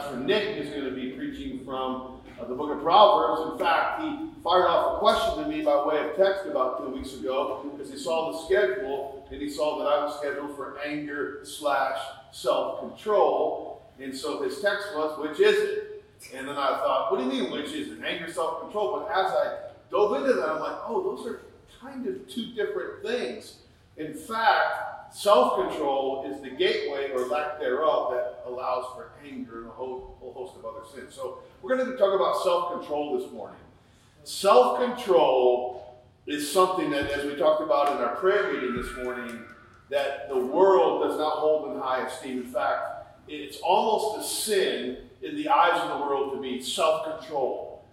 Pastor Nick is going to be preaching from uh, the book of Proverbs. In fact, he fired off a question to me by way of text about two weeks ago because he saw the schedule and he saw that I was scheduled for anger slash self control. And so his text was, which is it? And then I thought, what do you mean, which is it? Anger, self control. But as I dove into that, I'm like, oh, those are kind of two different things. In fact, self control is the gateway or lack thereof that allows for anger and a whole, whole host of other sins. So we're going to talk about self control this morning. Self control is something that, as we talked about in our prayer meeting this morning, that the world does not hold in high esteem. In fact, it's almost a sin in the eyes of the world to be self control.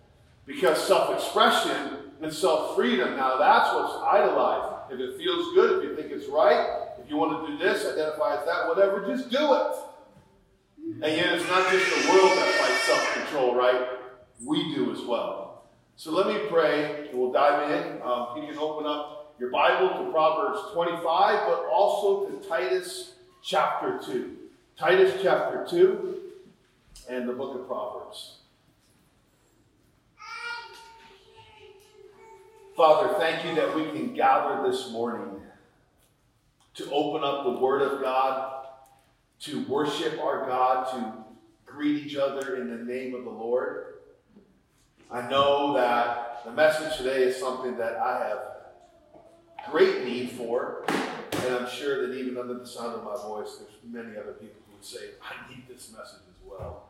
Because self expression and self freedom, now that's what's idolized. If it feels good, if you think it's right, if you want to do this, identify as that, whatever, just do it. And yet it's not just the world that fights self control, right? We do as well. So let me pray, and we'll dive in. Um, you can open up your Bible to Proverbs 25, but also to Titus chapter 2. Titus chapter 2 and the book of Proverbs. Father, thank you that we can gather this morning to open up the Word of God, to worship our God, to greet each other in the name of the Lord. I know that the message today is something that I have great need for, and I'm sure that even under the sound of my voice, there's many other people who would say, I need this message as well.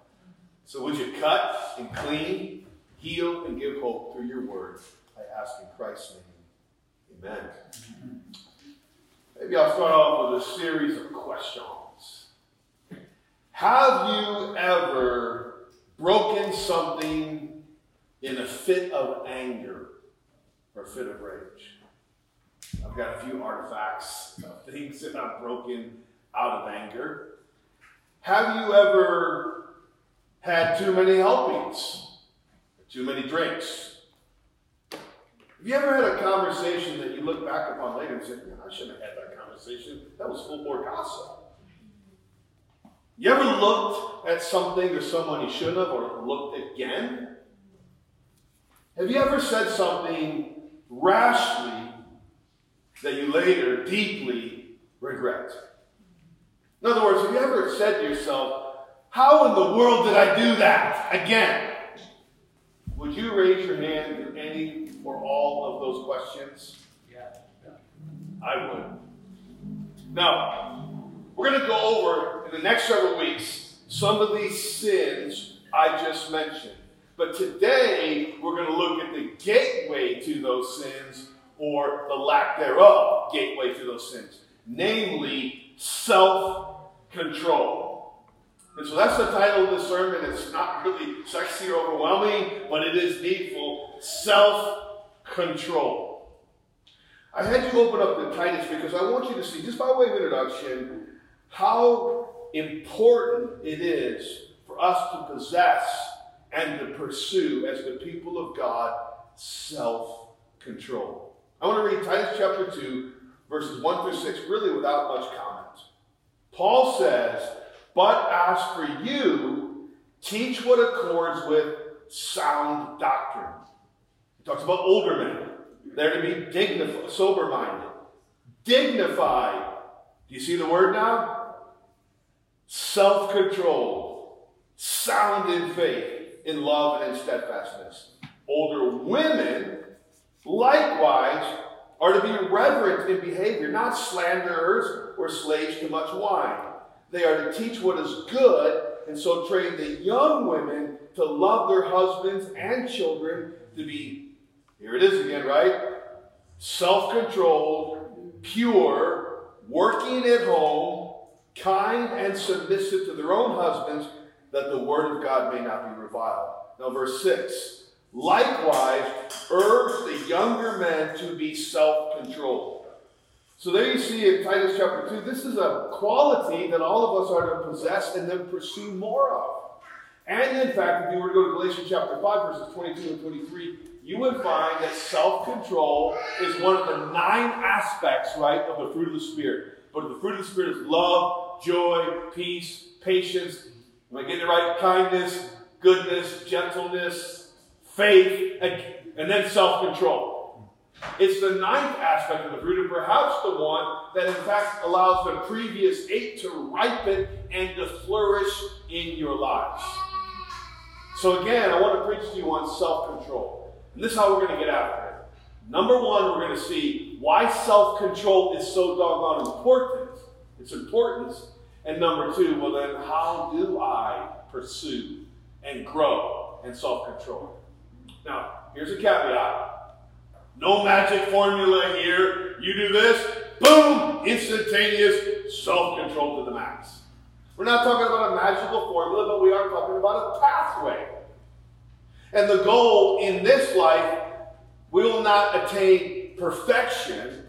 So would you cut and clean, heal, and give hope through your word? I ask in Christ's name. Amen. Maybe I'll start off with a series of questions. Have you ever broken something in a fit of anger or a fit of rage? I've got a few artifacts of things that I've broken out of anger. Have you ever had too many helpings? Too many drinks? Have you ever had a conversation that you look back upon later and say, Man, I shouldn't have had that conversation? That was full bore gossip. You ever looked at something or someone you shouldn't have or looked again? Have you ever said something rashly that you later deeply regret? In other words, have you ever said to yourself, How in the world did I do that again? Would you raise your hand in any or all of those questions? Yeah. I would. Now, we're going to go over in the next several weeks some of these sins I just mentioned. But today, we're going to look at the gateway to those sins or the lack thereof gateway to those sins, namely self control. And so that's the title of the sermon. It's not really sexy or overwhelming, but it is needful. Self control. I had you open up the Titus because I want you to see, just by way of introduction, how important it is for us to possess and to pursue, as the people of God, self control. I want to read Titus chapter 2, verses 1 through 6, really without much comment. Paul says, But as for you, teach what accords with sound doctrine He talks about older men. They're to be dignified, sober minded, dignified. Do you see the word now? Self controlled, sound in faith, in love, and in steadfastness. Older women, likewise, are to be reverent in behavior, not slanderers or slaves to much wine. They are to teach what is good, and so train the young women to love their husbands and children, to be here it is again, right? Self controlled, pure, working at home, kind and submissive to their own husbands, that the word of God may not be reviled. Now, verse 6 Likewise, urge the younger men to be self controlled. So there you see in Titus chapter 2, this is a quality that all of us are to possess and then pursue more of. And in fact, if you were to go to Galatians chapter 5, verses 22 and 23, you would find that self control is one of the nine aspects, right, of the fruit of the Spirit. But the fruit of the Spirit is love, joy, peace, patience, Am I getting it right? Kindness, goodness, gentleness, faith, and, and then self control. It's the ninth aspect of the fruit, and perhaps the one that in fact allows the previous eight to ripen and to flourish in your lives. So, again, I want to preach to you on self control. And this is how we're going to get after it. Number one, we're going to see why self control is so doggone important, its importance. And number two, well, then, how do I pursue and grow in self control? Now, here's a caveat no magic formula here. You do this, boom, instantaneous self control to the max. We're not talking about a magical formula, but we are talking about a pathway. And the goal in this life, we will not attain perfection,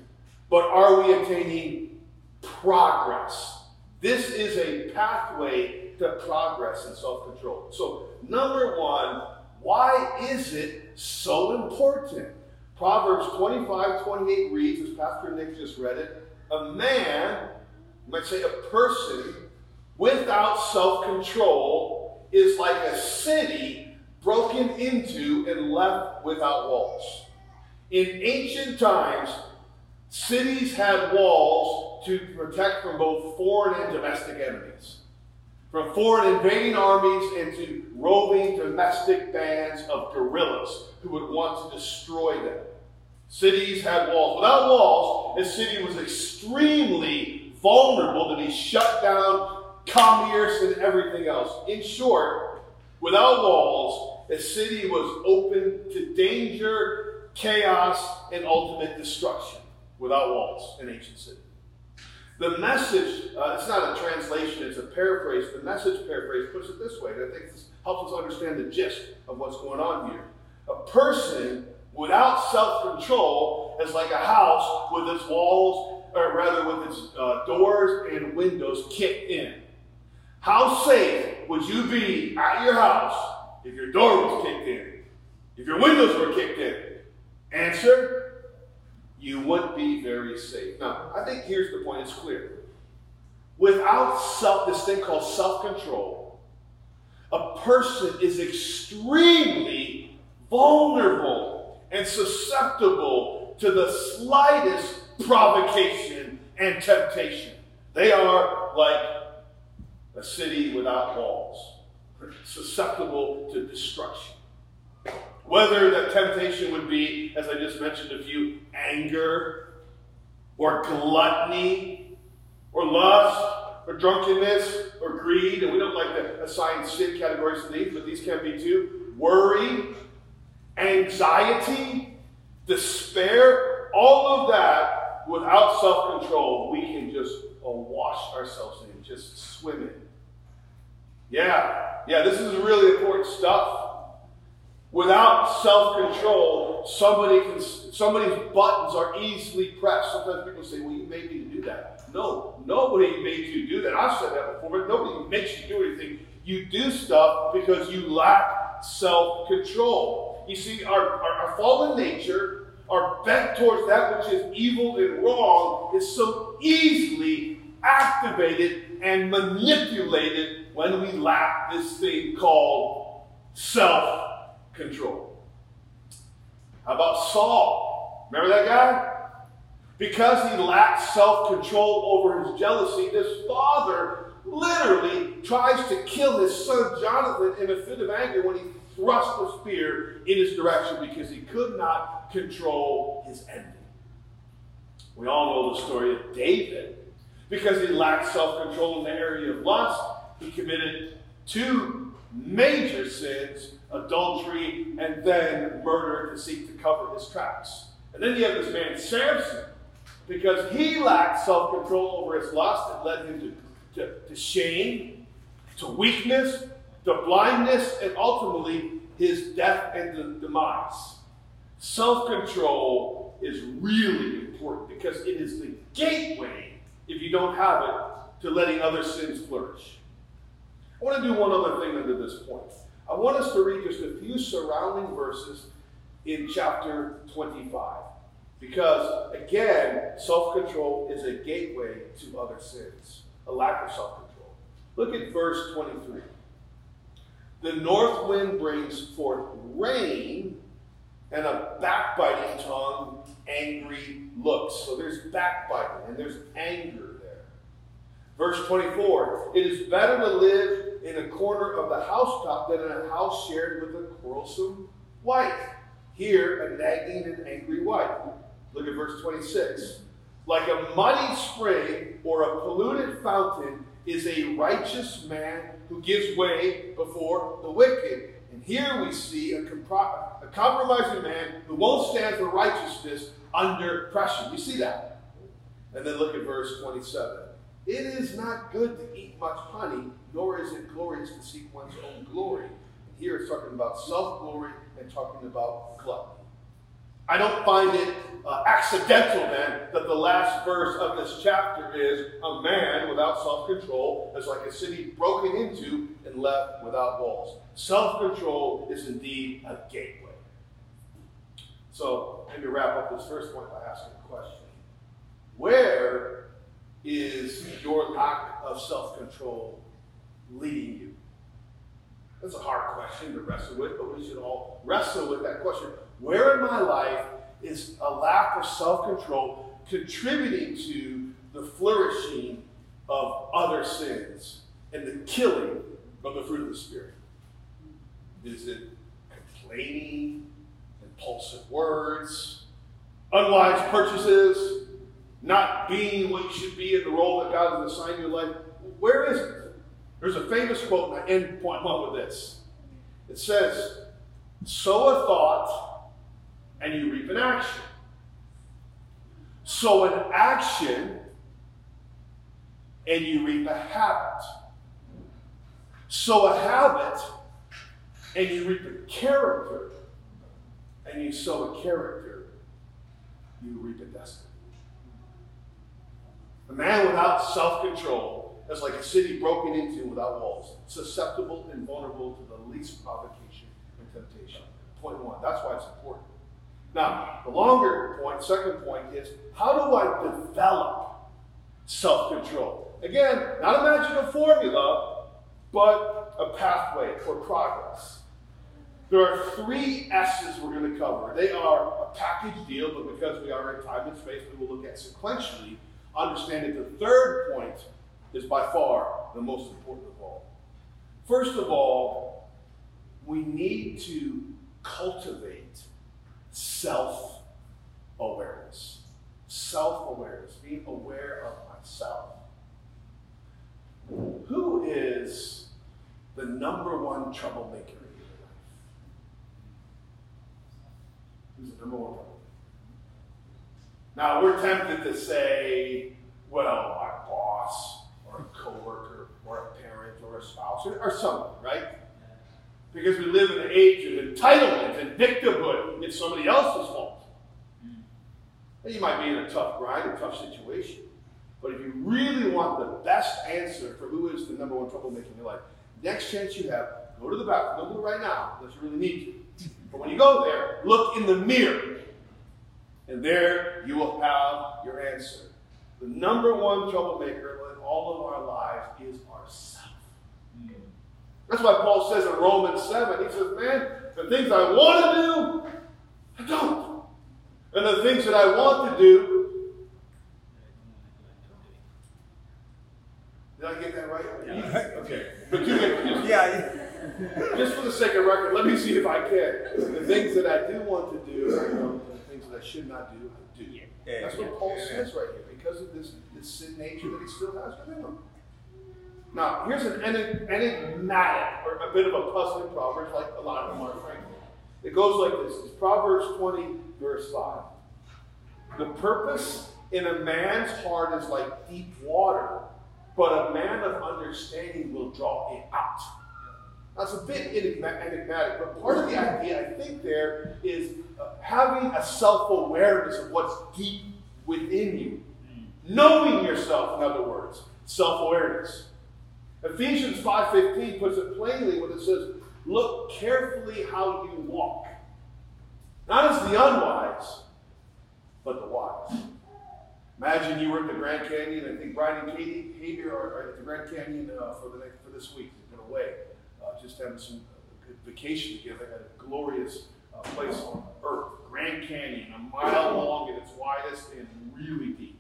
but are we attaining progress? This is a pathway to progress and self control. So, number one, why is it so important? Proverbs 25, 28 reads, as Pastor Nick just read it, a man, you might say a person, without self control is like a city broken into and left without walls. In ancient times, cities had walls to protect from both foreign and domestic enemies. From foreign invading armies and to roving domestic bands of guerrillas who would want to destroy them. Cities had walls. Without walls, a city was extremely vulnerable to be shut down, commerce, and everything else. In short, without walls, a city was open to danger, chaos, and ultimate destruction. Without walls, an ancient city. The message, uh, it's not a translation, it's a paraphrase. The message paraphrase puts it this way, and I think this helps us understand the gist of what's going on here. A person without self control is like a house with its walls, or rather with its uh, doors and windows kicked in. How safe would you be at your house if your door was kicked in? If your windows were kicked in? Answer you would be very safe. Now, I think here's the point it's clear. Without self, this thing called self control, a person is extremely vulnerable and susceptible to the slightest provocation and temptation. They are like a city without walls, susceptible to destruction. Whether that temptation would be, as I just mentioned a few, anger, or gluttony, or lust, or drunkenness, or greed, and we don't like to assign sin categories to these, but these can be too. Worry, anxiety, despair, all of that without self control, we can just wash ourselves in, just swim in. Yeah, yeah, this is really important stuff. Without self-control, somebody can somebody's buttons are easily pressed. Sometimes people say, "Well, you made me do that." No, nobody made you do that. I've said that before, but nobody makes you do anything. You do stuff because you lack self-control. You see, our, our, our fallen nature, our bent towards that which is evil and wrong, is so easily activated and manipulated when we lack this thing called self control. How about Saul? Remember that guy? Because he lacked self control over his jealousy, his father literally tries to kill his son Jonathan in a fit of anger when he thrust the spear in his direction because he could not control his envy. We all know the story of David. Because he lacked self control in the area of lust, he committed two major sins adultery and then murder to seek to cover his tracks. And then you have this man, Samson, because he lacked self control over his lust, it led him to, to, to shame, to weakness, to blindness, and ultimately his death and the demise. Self control is really important because it is the gateway, if you don't have it, to letting other sins flourish. I want to do one other thing under this point. I want us to read just a few surrounding verses in chapter 25. Because, again, self control is a gateway to other sins, a lack of self control. Look at verse 23. The north wind brings forth rain, and a backbiting tongue, angry looks. So there's backbiting and there's anger. Verse 24 It is better to live in a corner of the housetop than in a house shared with a quarrelsome wife. Here, a nagging and angry wife. Look at verse 26. Like a muddy spring or a polluted fountain is a righteous man who gives way before the wicked. And here we see a, compro- a compromising man who won't stand for righteousness under pressure. You see that? And then look at verse 27. It is not good to eat much honey, nor is it glorious to seek one's own glory. Here it's talking about self glory and talking about gluttony. I don't find it uh, accidental then that the last verse of this chapter is a man without self control is like a city broken into and left without walls. Self control is indeed a gateway. So, let me wrap up this first point by asking a question Where is your lack of self control leading you? That's a hard question to wrestle with, but we should all wrestle with that question. Where in my life is a lack of self control contributing to the flourishing of other sins and the killing of the fruit of the Spirit? Is it complaining, impulsive words, unwise purchases, not being what you should be in the role that God has assigned your life? Where is it? There's a famous quote, and I end point one with this. It says, Sow a thought, and you reap an action. Sow an action, and you reap a habit. Sow a habit, and you reap a character. And you sow a character, you reap a destiny. A man without self control is like a city broken into without walls, susceptible and vulnerable to the least provocation and temptation. Point one. That's why it's important. Now, the longer point, second point is how do I develop self control? Again, not a magical formula, but a pathway for progress. There are three S's we're going to cover. They are a package deal, but because we are in time and space, we will look at sequentially, understanding the third point is by far the most important of all. First of all, we need to cultivate self awareness. Self awareness, being aware of myself. Who is the number one troublemaker in your life? Who's the number one? Now, we're tempted to say, well, my boss, or a coworker, or a parent, or a spouse, or, or someone, right? Because we live in an age of entitlement and victimhood. It's somebody else's fault. And you might be in a tough grind, a tough situation. But if you really want the best answer for who is the number one troublemaker in your life, next chance you have, go to the bathroom. Don't do it right now, unless you really need to. But when you go there, look in the mirror. And there you will have your answer. The number one troublemaker in all of our lives is ourself. That's why Paul says in Romans 7, he says, Man, the things I want to do, I don't. And the things that I want to do, did I get that right? Yeah. Okay. But you get, Yeah. just for the sake of record, let me see if I can. The things that I do want to do, should not do, I do. Yeah. That's what Paul says right here, because of this, this sin nature that he still has within him. Now, here's an enigmatic or a bit of a puzzling proverb, like a lot of them are, frankly. It goes like this it's Proverbs 20, verse 5. The purpose in a man's heart is like deep water, but a man of understanding will draw it out. That's a bit enigmatic, but part of the idea, I think, there is uh, having a self awareness of what's deep within you. Knowing yourself, in other words, self awareness. Ephesians 5:15 puts it plainly when it says, "Look carefully how you walk, not as the unwise, but the wise." Imagine you were at the Grand Canyon. I think Brian and Katie, Katie are, at the Grand Canyon uh, for the next, for this week. They've been away just having some good vacation together at a glorious uh, place on earth, Grand Canyon, a mile long at its widest and really deep.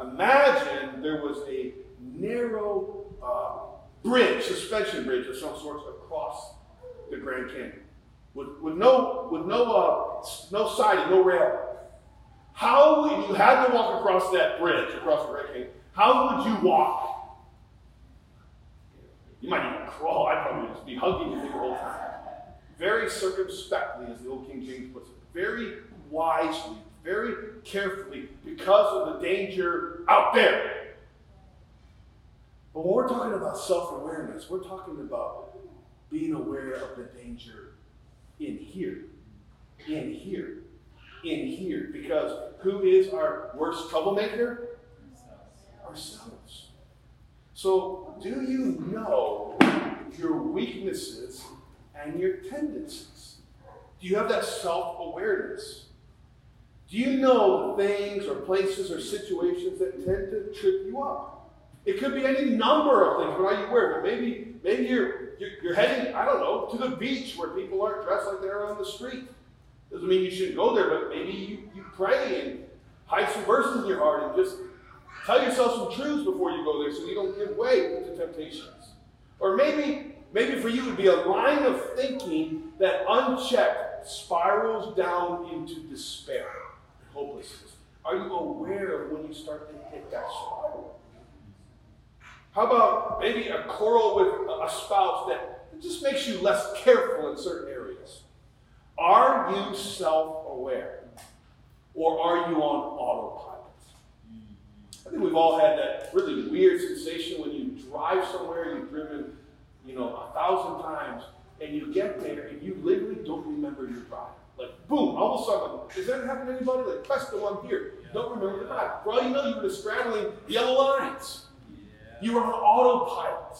Imagine there was a narrow uh, bridge, suspension bridge of some sort across the Grand Canyon, with, with no with no uh, no siding, no rail. How if you had to walk across that bridge across the Grand Canyon? How would you walk? You might crawl. I'd probably just be hugging you the whole time. Very circumspectly, as the old King James puts it, very wisely, very carefully, because of the danger out there. But when we're talking about self awareness, we're talking about being aware of the danger in here, in here, in here. Because who is our worst troublemaker? Ourselves. So, do you know your weaknesses and your tendencies? Do you have that self awareness? Do you know things or places or situations that tend to trip you up? It could be any number of things, but are you aware? But maybe, maybe you're, you're, you're heading, I don't know, to the beach where people aren't dressed like they're on the street. Doesn't mean you shouldn't go there, but maybe you, you pray and hide some verses in your heart and just tell yourself some truths before you go there so you don't give way to temptations. Or maybe, maybe for you it would be a line of thinking that unchecked spirals down into despair and hopelessness. Are you aware of when you start to hit that spiral? How about maybe a quarrel with a spouse that just makes you less careful in certain areas? Are you self aware? Or are you on we've all had that really weird sensation when you drive somewhere, you've driven, you know, a thousand times, and you get there and you literally don't remember your drive. Like, boom, all of a sudden, has that happened to anybody? Like, press the one here. Don't remember the drive. For all you know, you were straddling the yellow lines. You were on autopilot.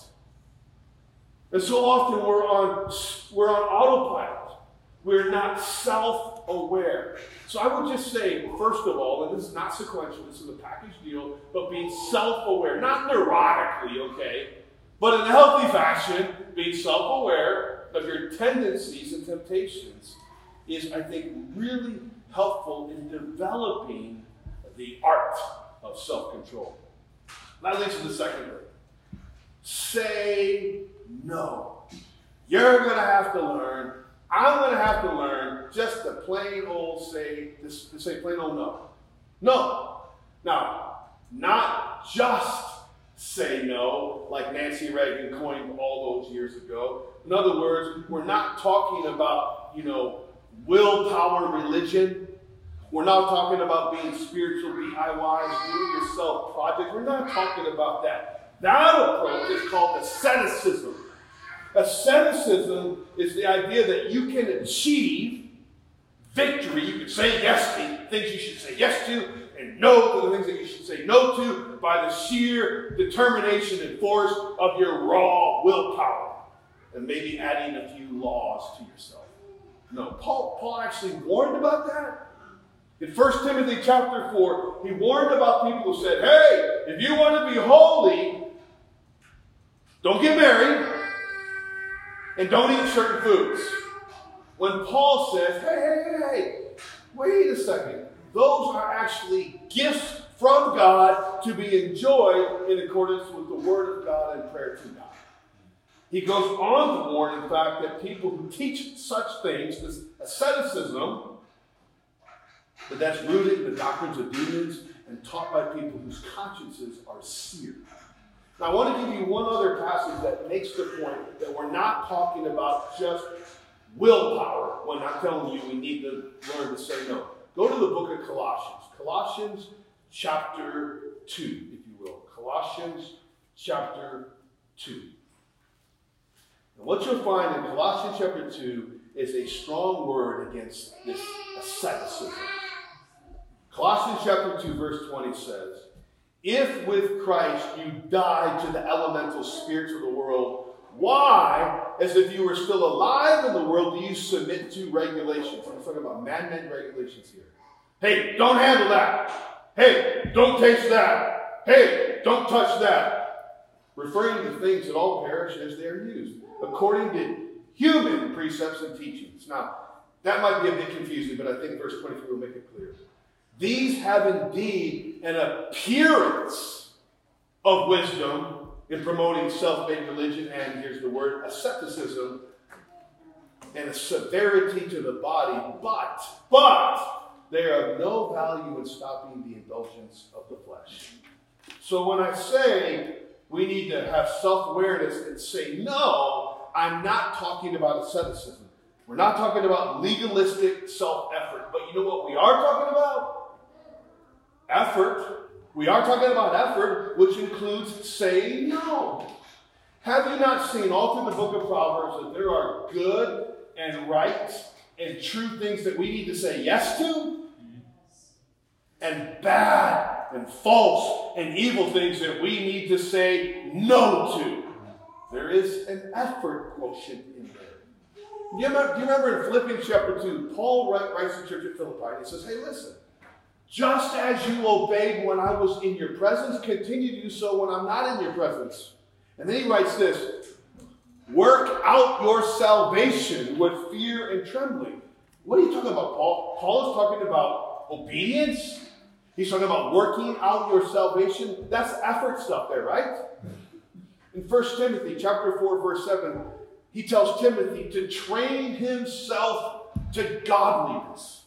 And so often we're on, we're on autopilot. We're not self aware. So I would just say, first of all, and this is not sequential, this is a package deal, but being self aware, not neurotically, okay, but in a healthy fashion, being self aware of your tendencies and temptations is, I think, really helpful in developing the art of self control. That leads to the second thing. Say no. You're going to have to learn. I'm going to have to learn just to plain old say, to say plain old no. No. Now, not just say no, like Nancy Reagan coined all those years ago. In other words, we're not talking about, you know, willpower religion. We're not talking about being spiritual DIYs, do it yourself projects. We're not talking about that. That approach is called asceticism. Asceticism is the idea that you can achieve victory. You can say yes to things you should say yes to, and no to the things that you should say no to by the sheer determination and force of your raw willpower, and maybe adding a few laws to yourself. No, Paul, Paul actually warned about that. In 1 Timothy chapter 4, he warned about people who said, Hey, if you want to be holy, don't get married and don't eat certain foods. When Paul says, Hey, hey, hey, hey, wait a second, those are actually gifts from God to be enjoyed in accordance with the Word of God and prayer to God. He goes on to warn, in fact, that people who teach such things, this asceticism, but that's rooted in the doctrines of demons and taught by people whose consciences are seared. Now, I want to give you one other passage that makes the point that we're not talking about just willpower when I'm telling you we need to learn to say no. Go to the book of Colossians. Colossians chapter 2, if you will. Colossians chapter 2. And what you'll find in Colossians chapter 2 is a strong word against this asceticism. Colossians chapter 2, verse 20 says, If with Christ you died to the elemental spirits of the world, why, as if you were still alive in the world, do you submit to regulations? I'm talking about man made regulations here. Hey, don't handle that. Hey, don't taste that. Hey, don't touch that. Referring to things that all perish as they are used. according to human precepts and teachings. Now, that might be a bit confusing, but I think verse 23 will make it clear. These have indeed an appearance of wisdom in promoting self made religion, and here's the word asceticism, and a severity to the body, but, but, they are of no value in stopping the indulgence of the flesh. So when I say we need to have self awareness and say no, I'm not talking about asceticism. We're not talking about legalistic self effort. But you know what we are talking about? Effort. We are talking about effort, which includes saying no. Have you not seen all through the book of Proverbs that there are good and right and true things that we need to say yes to? And bad and false and evil things that we need to say no to. There is an effort quotient in there. Do you remember, do you remember in Philippians chapter 2, Paul writes to the church at Philippi and he says, Hey, listen, just as you obeyed when I was in your presence, continue to do so when I'm not in your presence. And then he writes this Work out your salvation with fear and trembling. What are you talking about, Paul? Paul is talking about obedience. He's talking about working out your salvation. That's effort stuff there, right? In 1 Timothy chapter 4, verse 7, he tells Timothy to train himself to godliness.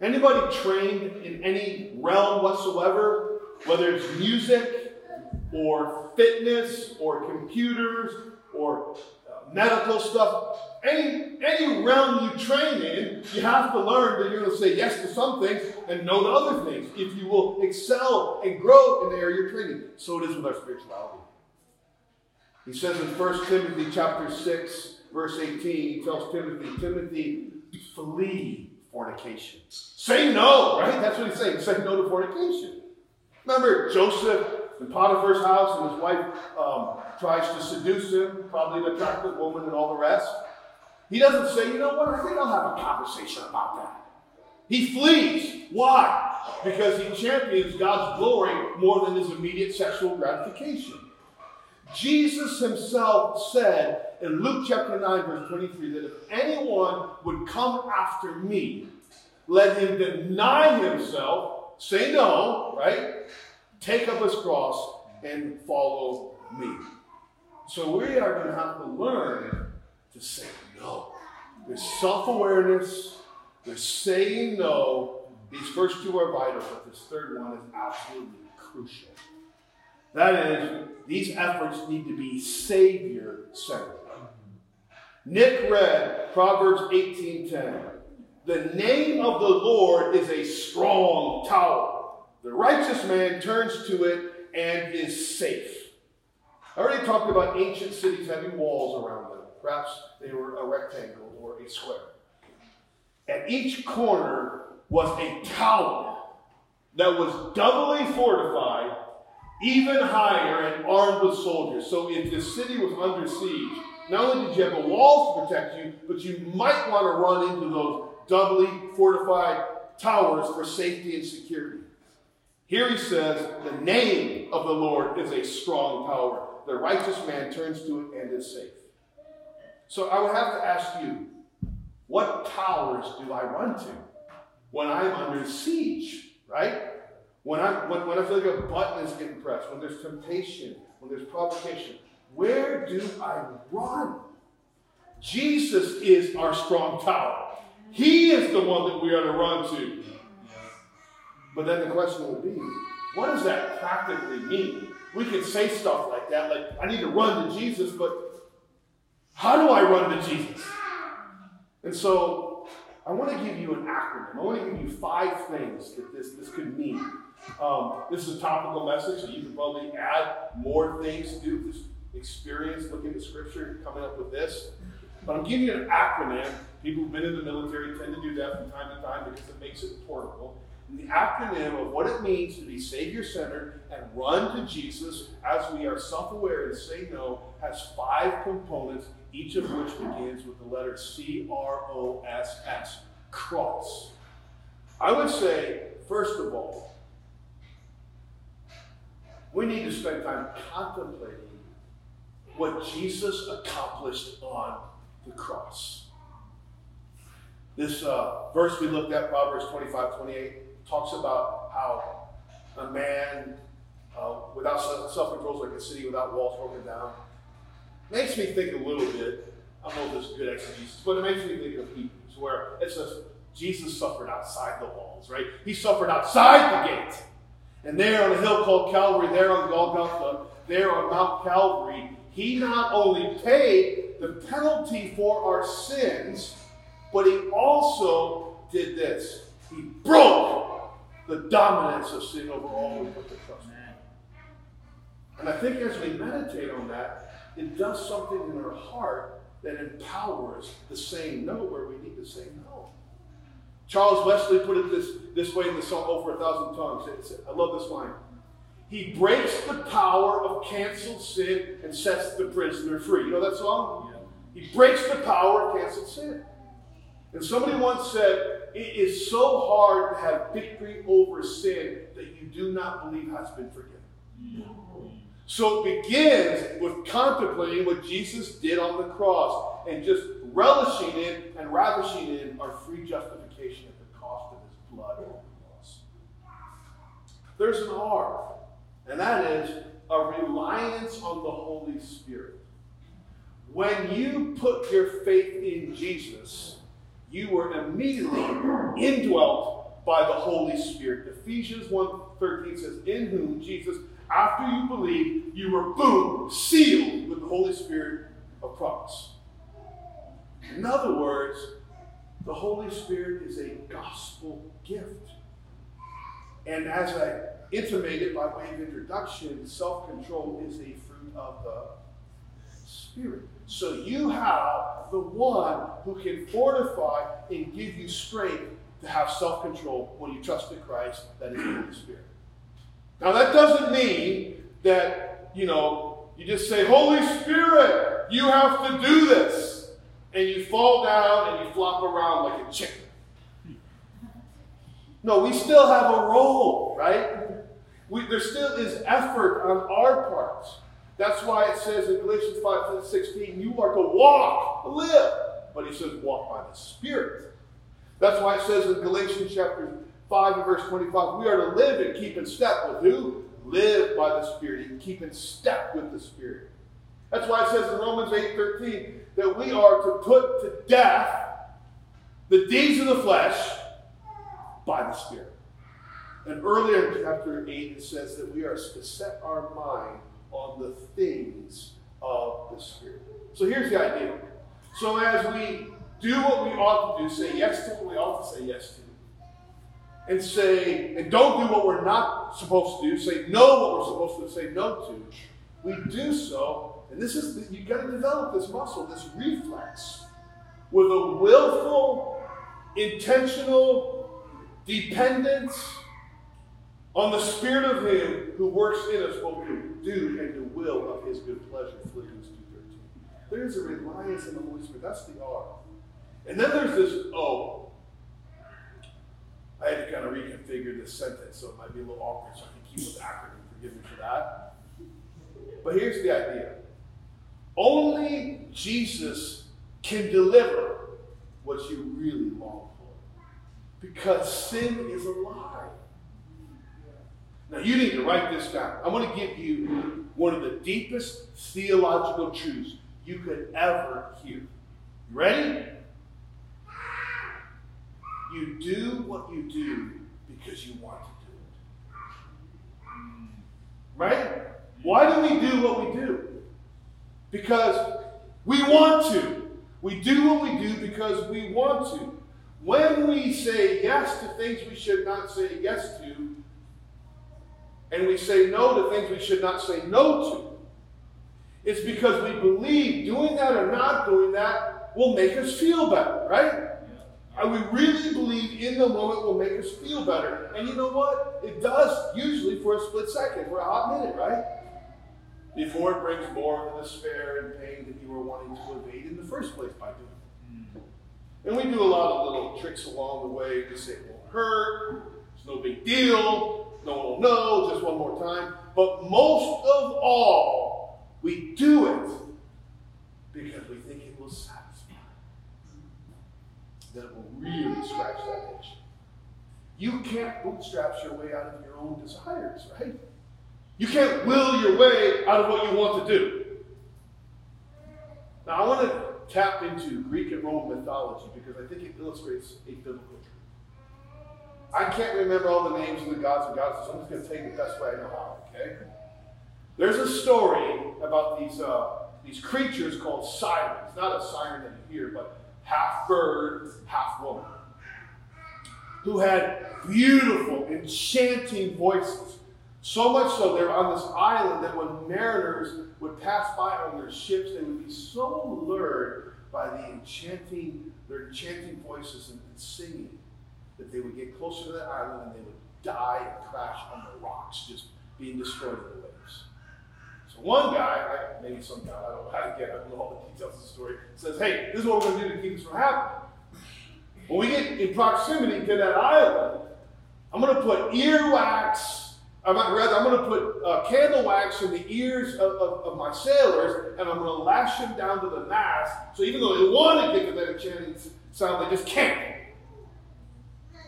Anybody trained in any realm whatsoever, whether it's music or fitness or computers or uh, medical stuff, any, any realm you train in, you have to learn that you're going to say yes to some things and no to other things if you will excel and grow in the area you're training. So it is with our spirituality. He says in 1 Timothy chapter 6, verse 18, he tells Timothy, Timothy, flee fornication. Say no, right? That's what he's saying. Say no to fornication. Remember Joseph in Potiphar's house and his wife um, tries to seduce him, probably an attractive woman and all the rest. He doesn't say, you know what, I think I'll have a conversation about that. He flees. Why? Because he champions God's glory more than his immediate sexual gratification. Jesus himself said in Luke chapter 9, verse 23, that if anyone would come after me, let him deny himself, say no, right? Take up his cross and follow me. So we are going to have to learn to say no. There's self awareness, there's saying no. These first two are vital, but this third one is absolutely crucial. That is, these efforts need to be Savior centered. Nick read Proverbs 18:10. The name of the Lord is a strong tower. The righteous man turns to it and is safe. I already talked about ancient cities having walls around them. Perhaps they were a rectangle or a square. At each corner was a tower that was doubly fortified even higher and armed with soldiers. So if the city was under siege, not only did you have a wall to protect you, but you might want to run into those doubly fortified towers for safety and security. Here he says, the name of the Lord is a strong tower. The righteous man turns to it and is safe. So I would have to ask you, what towers do I run to when I'm under siege, right? When I, when, when I feel like a button is getting pressed, when there's temptation, when there's provocation, where do I run? Jesus is our strong tower. He is the one that we are to run to. But then the question would be, what does that practically mean? We can say stuff like that, like, I need to run to Jesus, but how do I run to Jesus? And so I want to give you an acronym. I want to give you five things that this, this could mean. Um, this is a topical message, so you can probably add more things to do with this experience, looking at Scripture, coming up with this. But I'm giving you an acronym. People who've been in the military tend to do that from time to time because it makes it portable. And the acronym of what it means to be Savior centered and run to Jesus as we are self aware and say no has five components, each of which begins with the letter C R O S S cross. I would say, first of all, we need to spend time contemplating what Jesus accomplished on the cross. This uh, verse we looked at, Proverbs 25 28, talks about how a man uh, without self control is like a city without walls broken down. Makes me think a little bit, I don't know this is good exegesis, but it makes me think of Hebrews, where it says Jesus suffered outside the walls, right? He suffered outside the gate. And there on a hill called Calvary, there on Golgotha, there on Mount Calvary, he not only paid the penalty for our sins, but he also did this. He broke the dominance of sin over all who put their trust in. And I think as we meditate on that, it does something in our heart that empowers the same note where we need the same note. Charles Wesley put it this, this way in the song O for a Thousand Tongues. I love this line. He breaks the power of canceled sin and sets the prisoner free. You know that song? Yeah. He breaks the power of canceled sin. And somebody once said, It is so hard to have victory over sin that you do not believe has been forgiven. Yeah. So it begins with contemplating what Jesus did on the cross and just relishing in and ravishing in our free justification at the cost of his blood on the cross. There's an R, and that is a reliance on the Holy Spirit. When you put your faith in Jesus, you were immediately indwelt by the Holy Spirit. Ephesians 1:13 says, In whom Jesus after you believe, you were, boom, sealed with the Holy Spirit of promise. In other words, the Holy Spirit is a gospel gift. And as I intimated by way of introduction, self control is a fruit of the Spirit. So you have the one who can fortify and give you strength to have self control when you trust in Christ, that is the Holy Spirit. Now, that doesn't mean that, you know, you just say, Holy Spirit, you have to do this. And you fall down and you flop around like a chicken. No, we still have a role, right? We, there still is effort on our part. That's why it says in Galatians 5 16, you are to walk, live. But he says, walk by the Spirit. That's why it says in Galatians chapter 5 and verse 25, we are to live and keep in step with who? Live by the Spirit and keep in step with the Spirit. That's why it says in Romans 8 13 that we are to put to death the deeds of the flesh by the Spirit. And earlier in chapter 8, it says that we are to set our mind on the things of the Spirit. So here's the idea. So as we do what we ought to do, say yes to what we ought to say yes to, and say, and don't do what we're not supposed to do, say no what we're supposed to say no to, we do so, and this is, you've got to develop this muscle, this reflex, with a willful, intentional dependence on the Spirit of Him who works in us what we do and the will of His good pleasure. Philippians 2.13. There's a reliance in the Holy Spirit. That's the R. And then there's this O. I had to kind of reconfigure this sentence, so it might be a little awkward, so I can keep with acronym. Forgive me for that. But here's the idea only Jesus can deliver what you really long for. Because sin is a lie. Now, you need to write this down. I'm going to give you one of the deepest theological truths you could ever hear. You ready? You do what you do because you want to do it. Right? Why do we do what we do? Because we want to. We do what we do because we want to. When we say yes to things we should not say yes to, and we say no to things we should not say no to, it's because we believe doing that or not doing that will make us feel better, right? And we really believe in the moment will make us feel better. And you know what? It does usually for a split second, for a hot minute, right? Before it brings more of the despair and pain that you were wanting to evade in the first place by doing it. And we do a lot of little tricks along the way to say it won't hurt, it's no big deal, no one will know, just one more time. But most of all, we do it because we think it will satisfy. That it will really scratch that itch. You can't bootstrap your way out of your own desires, right? You can't will your way out of what you want to do. Now, I want to tap into Greek and Roman mythology because I think it illustrates a biblical truth. I can't remember all the names of the gods and goddesses, so I'm just going to take it the best way I know how, okay? There's a story about these, uh, these creatures called sirens. Not a siren that you hear, but half bird, half woman. Who had beautiful, enchanting voices. So much so, they're on this island that when mariners would pass by on their ships, they would be so lured by the enchanting, their enchanting voices and, and singing that they would get closer to the island and they would die and crash on the rocks, just being destroyed in the waves. So one guy, maybe some guy, I don't know how to get, I don't know all the details of the story, says, hey, this is what we're going to do to keep this from happening. When we get in proximity to that island, I'm going to put earwax I'm rather, I'm going to put uh, candle wax in the ears of, of, of, my sailors, and I'm going to lash them down to the mast. So even though they want to get to that enchanting sound, they just can't.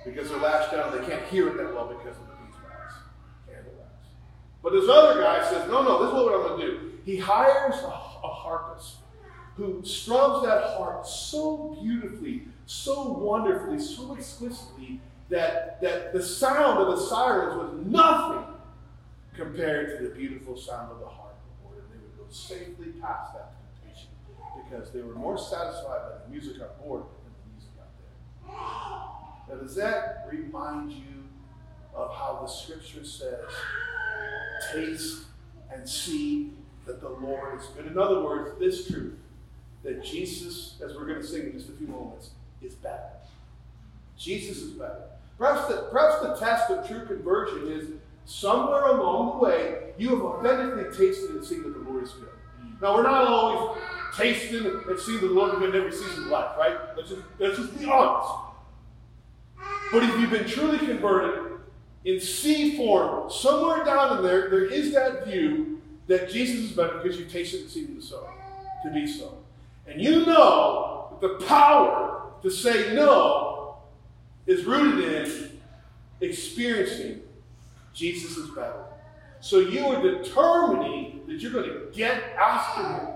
Because they're lashed down, they can't hear it that well because of the beeswax, candle wax. But this other guy says, no, no, this is what I'm going to do. He hires a, a harpist who strums that harp so beautifully, so wonderfully, so exquisitely that, that the sound of the sirens was nothing compared to the beautiful sound of the harp aboard, And they would go safely past that temptation because they were more satisfied by the music on board than the music out there. Now, does that remind you of how the scripture says, taste and see that the Lord is good? In other words, this truth that Jesus, as we're going to sing in just a few moments, is better. Jesus is better. Perhaps the, perhaps the test of true conversion is somewhere along the way you have authentically tasted and seen that the Lord is good. Mm. Now, we're not always tasting and seeing the Lord good in every season of life, right? Let's just, let's just be honest. But if you've been truly converted in C form, somewhere down in there, there is that view that Jesus is better because you've tasted and seen the so, to be so. And you know that the power to say no is rooted in experiencing Jesus better. So you are determining that you're going to get after him.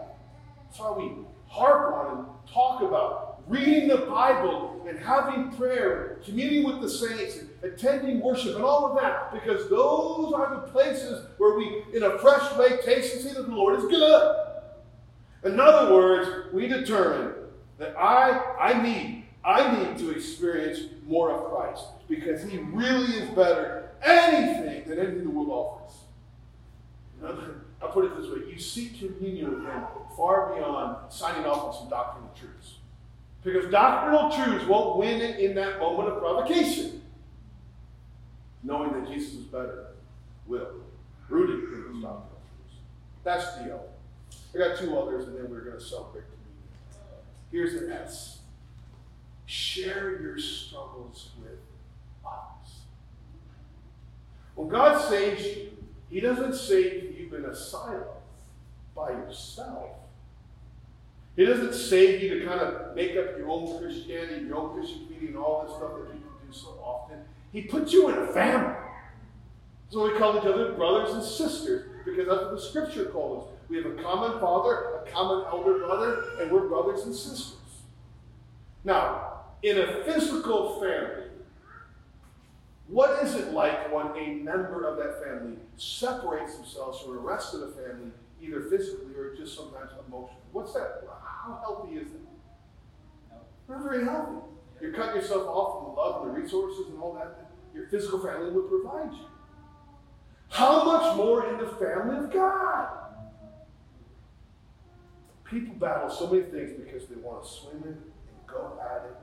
That's why we harp on and talk about reading the Bible and having prayer, communing with the saints, and attending worship, and all of that, because those are the places where we, in a fresh way, taste and see that the Lord is good. In other words, we determine that I, I need I need to experience more of Christ because he really is better anything than anything the world offers. I'll put it this way you seek communion with him far beyond signing off on some doctrinal truths. Because doctrinal truths won't win it in that moment of provocation. Knowing that Jesus is better will. Rooted in those doctrinal truths. That's the O. I got two others, and then we're going to celebrate communion. Here's an S share your struggles with others. When God saves you, He doesn't save you in a silo by yourself. He doesn't save you to kind of make up your own Christianity, your own Christian feeling, and all this stuff that people do so often. He puts you in a family. So we call each other brothers and sisters because that's what the scripture calls us. We have a common father, a common elder brother, and we're brothers and sisters. Now, in a physical family, what is it like when a member of that family separates themselves from the rest of the family, either physically or just sometimes emotionally? What's that? How healthy is that? Not very healthy. You're cutting yourself off from the love and the resources and all that your physical family would provide you. How much more in the family of God? People battle so many things because they want to swim in and go at it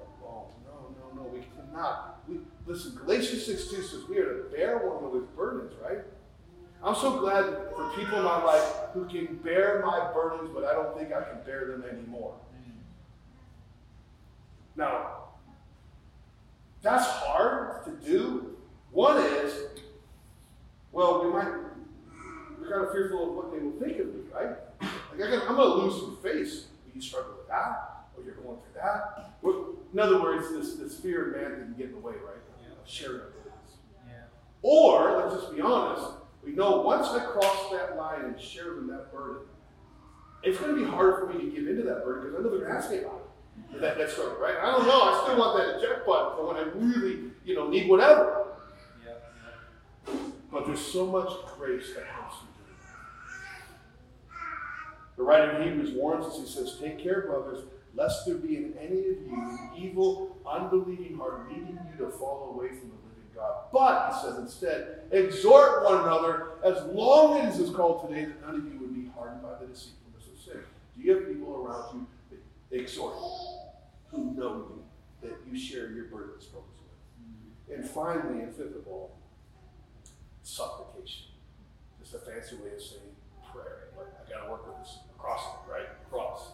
no, we cannot. We, listen, Galatians 6 2 says we are to bear one another's burdens, right? I'm so glad for people in my life who can bear my burdens, but I don't think I can bear them anymore. Now, that's hard to do. One is, well, we might, we're kind of fearful of what they will think of me, right? Like I'm going to lose some face. These In other words, this, this fear of man didn't get in the way, right? Yeah. Sharing our burdens. Yeah. Or, let's just be honest, we know once I cross that line and share them that burden, it's going to be harder for me to give into that burden because I know they're going to ask me about it. That, that struggle, right? I don't know. I still want that eject button for when I really, you know, need whatever. Yeah. Yeah. But there's so much grace that helps you do it. The writer in Hebrews warns us. He says, "Take care, brothers, lest there be in any of you an evil, unbelieving heart, leading you to fall away from the living God. But he says instead, exhort one another as long as it is called today, that none of you would be hardened by the deceitfulness of sin." Do you have people around you that exhort, who know you, that you share your burdens, with? And finally, and fifth of all, supplication. Just a fancy way of saying prayer. Like, I got to work with this cross, right? Cross.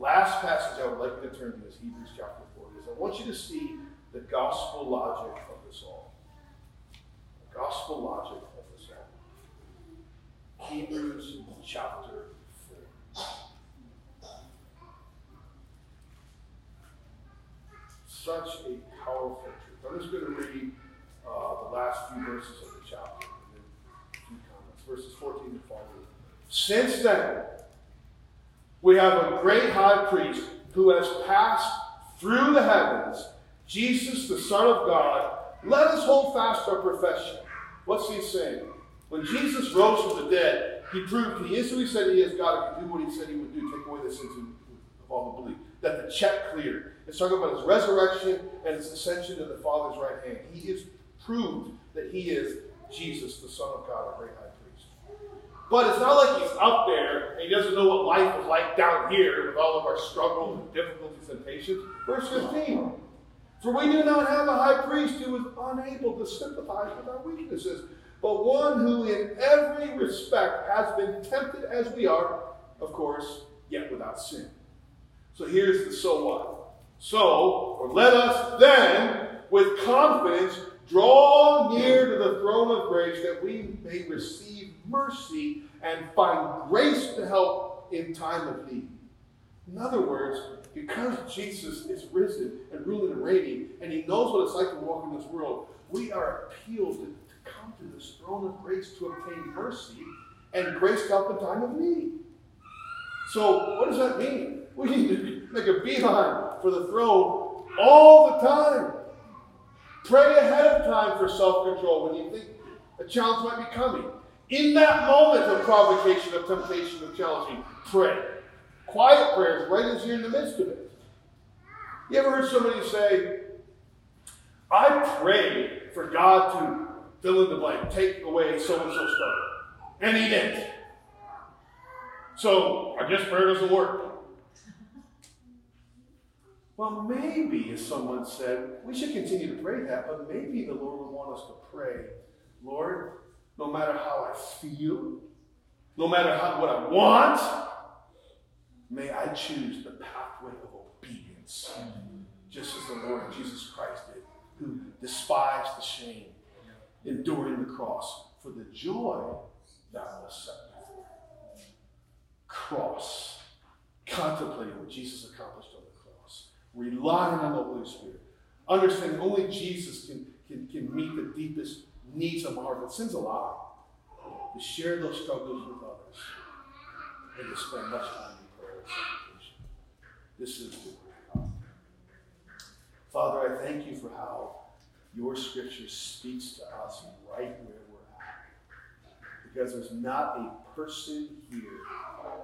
Last passage I would like you to turn to is Hebrews chapter 4. Because I want you to see the gospel logic of this all. The gospel logic of this all. Hebrews chapter 4. Such a powerful truth. I'm just going to read uh, the last few verses of the chapter and then a few comments. Verses 14 and following. Since then, we have a great high priest who has passed through the heavens, Jesus, the Son of God. Let us hold fast our profession. What's he saying? When Jesus rose from the dead, he proved he is who he said he is, God, can do what he said he would do, take away the sins of all the belief. That the check cleared. It's talking about his resurrection and his ascension to the Father's right hand. He is proved that he is Jesus, the Son of God, our great. But it's not like he's up there and he doesn't know what life is like down here with all of our struggles and difficulties and patience. Verse 15. For we do not have a high priest who is unable to sympathize with our weaknesses, but one who in every respect has been tempted as we are, of course, yet without sin. So here's the so what. So, or let us then, with confidence, draw near to the throne of grace that we may receive mercy and find grace to help in time of need. In other words, because Jesus is risen and ruling and reigning, and he knows what it's like to walk in this world, we are appealed to, to come to this throne of grace to obtain mercy and grace to help in time of need. So, what does that mean? We need to make a beeline for the throne all the time. Pray ahead of time for self control when you think a challenge might be coming. In that moment of provocation, of temptation, of challenging, pray. Quiet prayers right as you're in the midst of it. You ever heard somebody say, I prayed for God to fill in the blank, take away so and so stuff, and he didn't. So I guess prayer doesn't work. Well, maybe, as someone said, we should continue to pray that, but maybe the Lord would want us to pray, Lord, no matter how I feel, no matter how, what I want, may I choose the pathway of obedience, just as the Lord Jesus Christ did, who despised the shame, enduring the cross for the joy that was set before. Cross, contemplating what Jesus accomplished on the cross, relying on the Holy Spirit, understanding only Jesus can, can, can meet the deepest my heart that sin's a lot To share those struggles with others and to spend much time in prayer. This is the. Father, I thank you for how your scripture speaks to us right where we're at. Because there's not a person here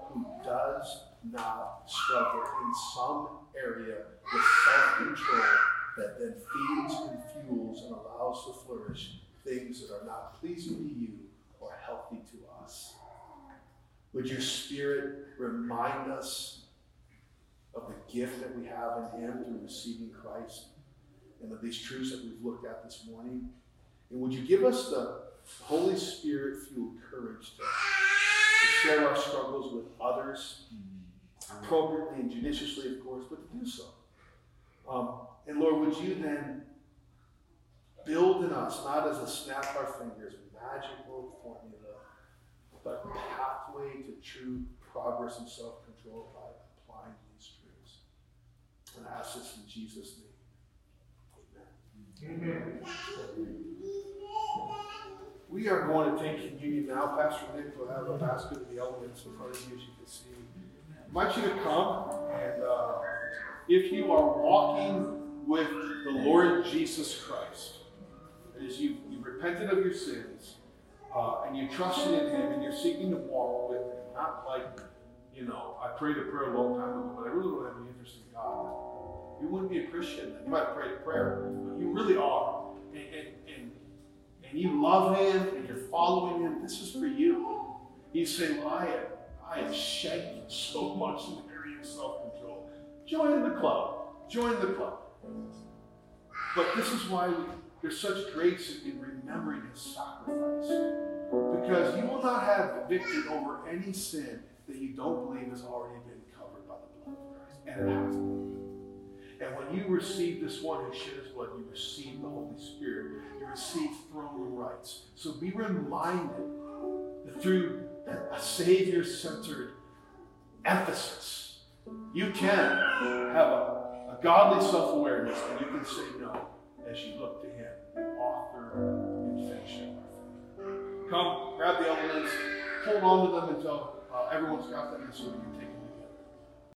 who does not struggle in some area with self control that then feeds and fuels and allows to flourish things that are not pleasing to you or healthy to us. Would your spirit remind us of the gift that we have in Him through receiving Christ and of these truths that we've looked at this morning? And would you give us the Holy Spirit fueled courage to, to share our struggles with others, appropriately and judiciously, of course, but to do so? Um, and Lord, would you then build in us, not as a snap our fingers, magical formula, but pathway to true progress and self control by applying these truths. And I ask this in Jesus' name. Amen. We are going to take communion now. Pastor Nick will have a basket of the elements in front of you, as you can see. I invite you to come, and uh, if you are walking with the Lord Jesus Christ, as you, you repented of your sins, uh, and you trusted in Him, and you're seeking to walk with Him, not like, you know, I prayed a prayer a long time ago, but I really don't have any interest in God. You wouldn't be a Christian. You might pray a prayer, but you really are. And, and, and, and you love Him, and you're following Him. This is for you. You say, well, I have, I have shaken so much in the area of self-control. Join the club. Join the club. But this is why we, there's such grace in remembering his sacrifice. Because you will not have victory over any sin that you don't believe has already been covered by the blood of Christ. And it has. And when you receive this one who shed his blood, you receive the Holy Spirit. You receive throne rights. So be reminded that through a Savior centered emphasis, you can have a, a godly self awareness and you can say no as you look to Him, author and finisher. Come, grab the elements, hold on to them until uh, everyone's got them, so we can take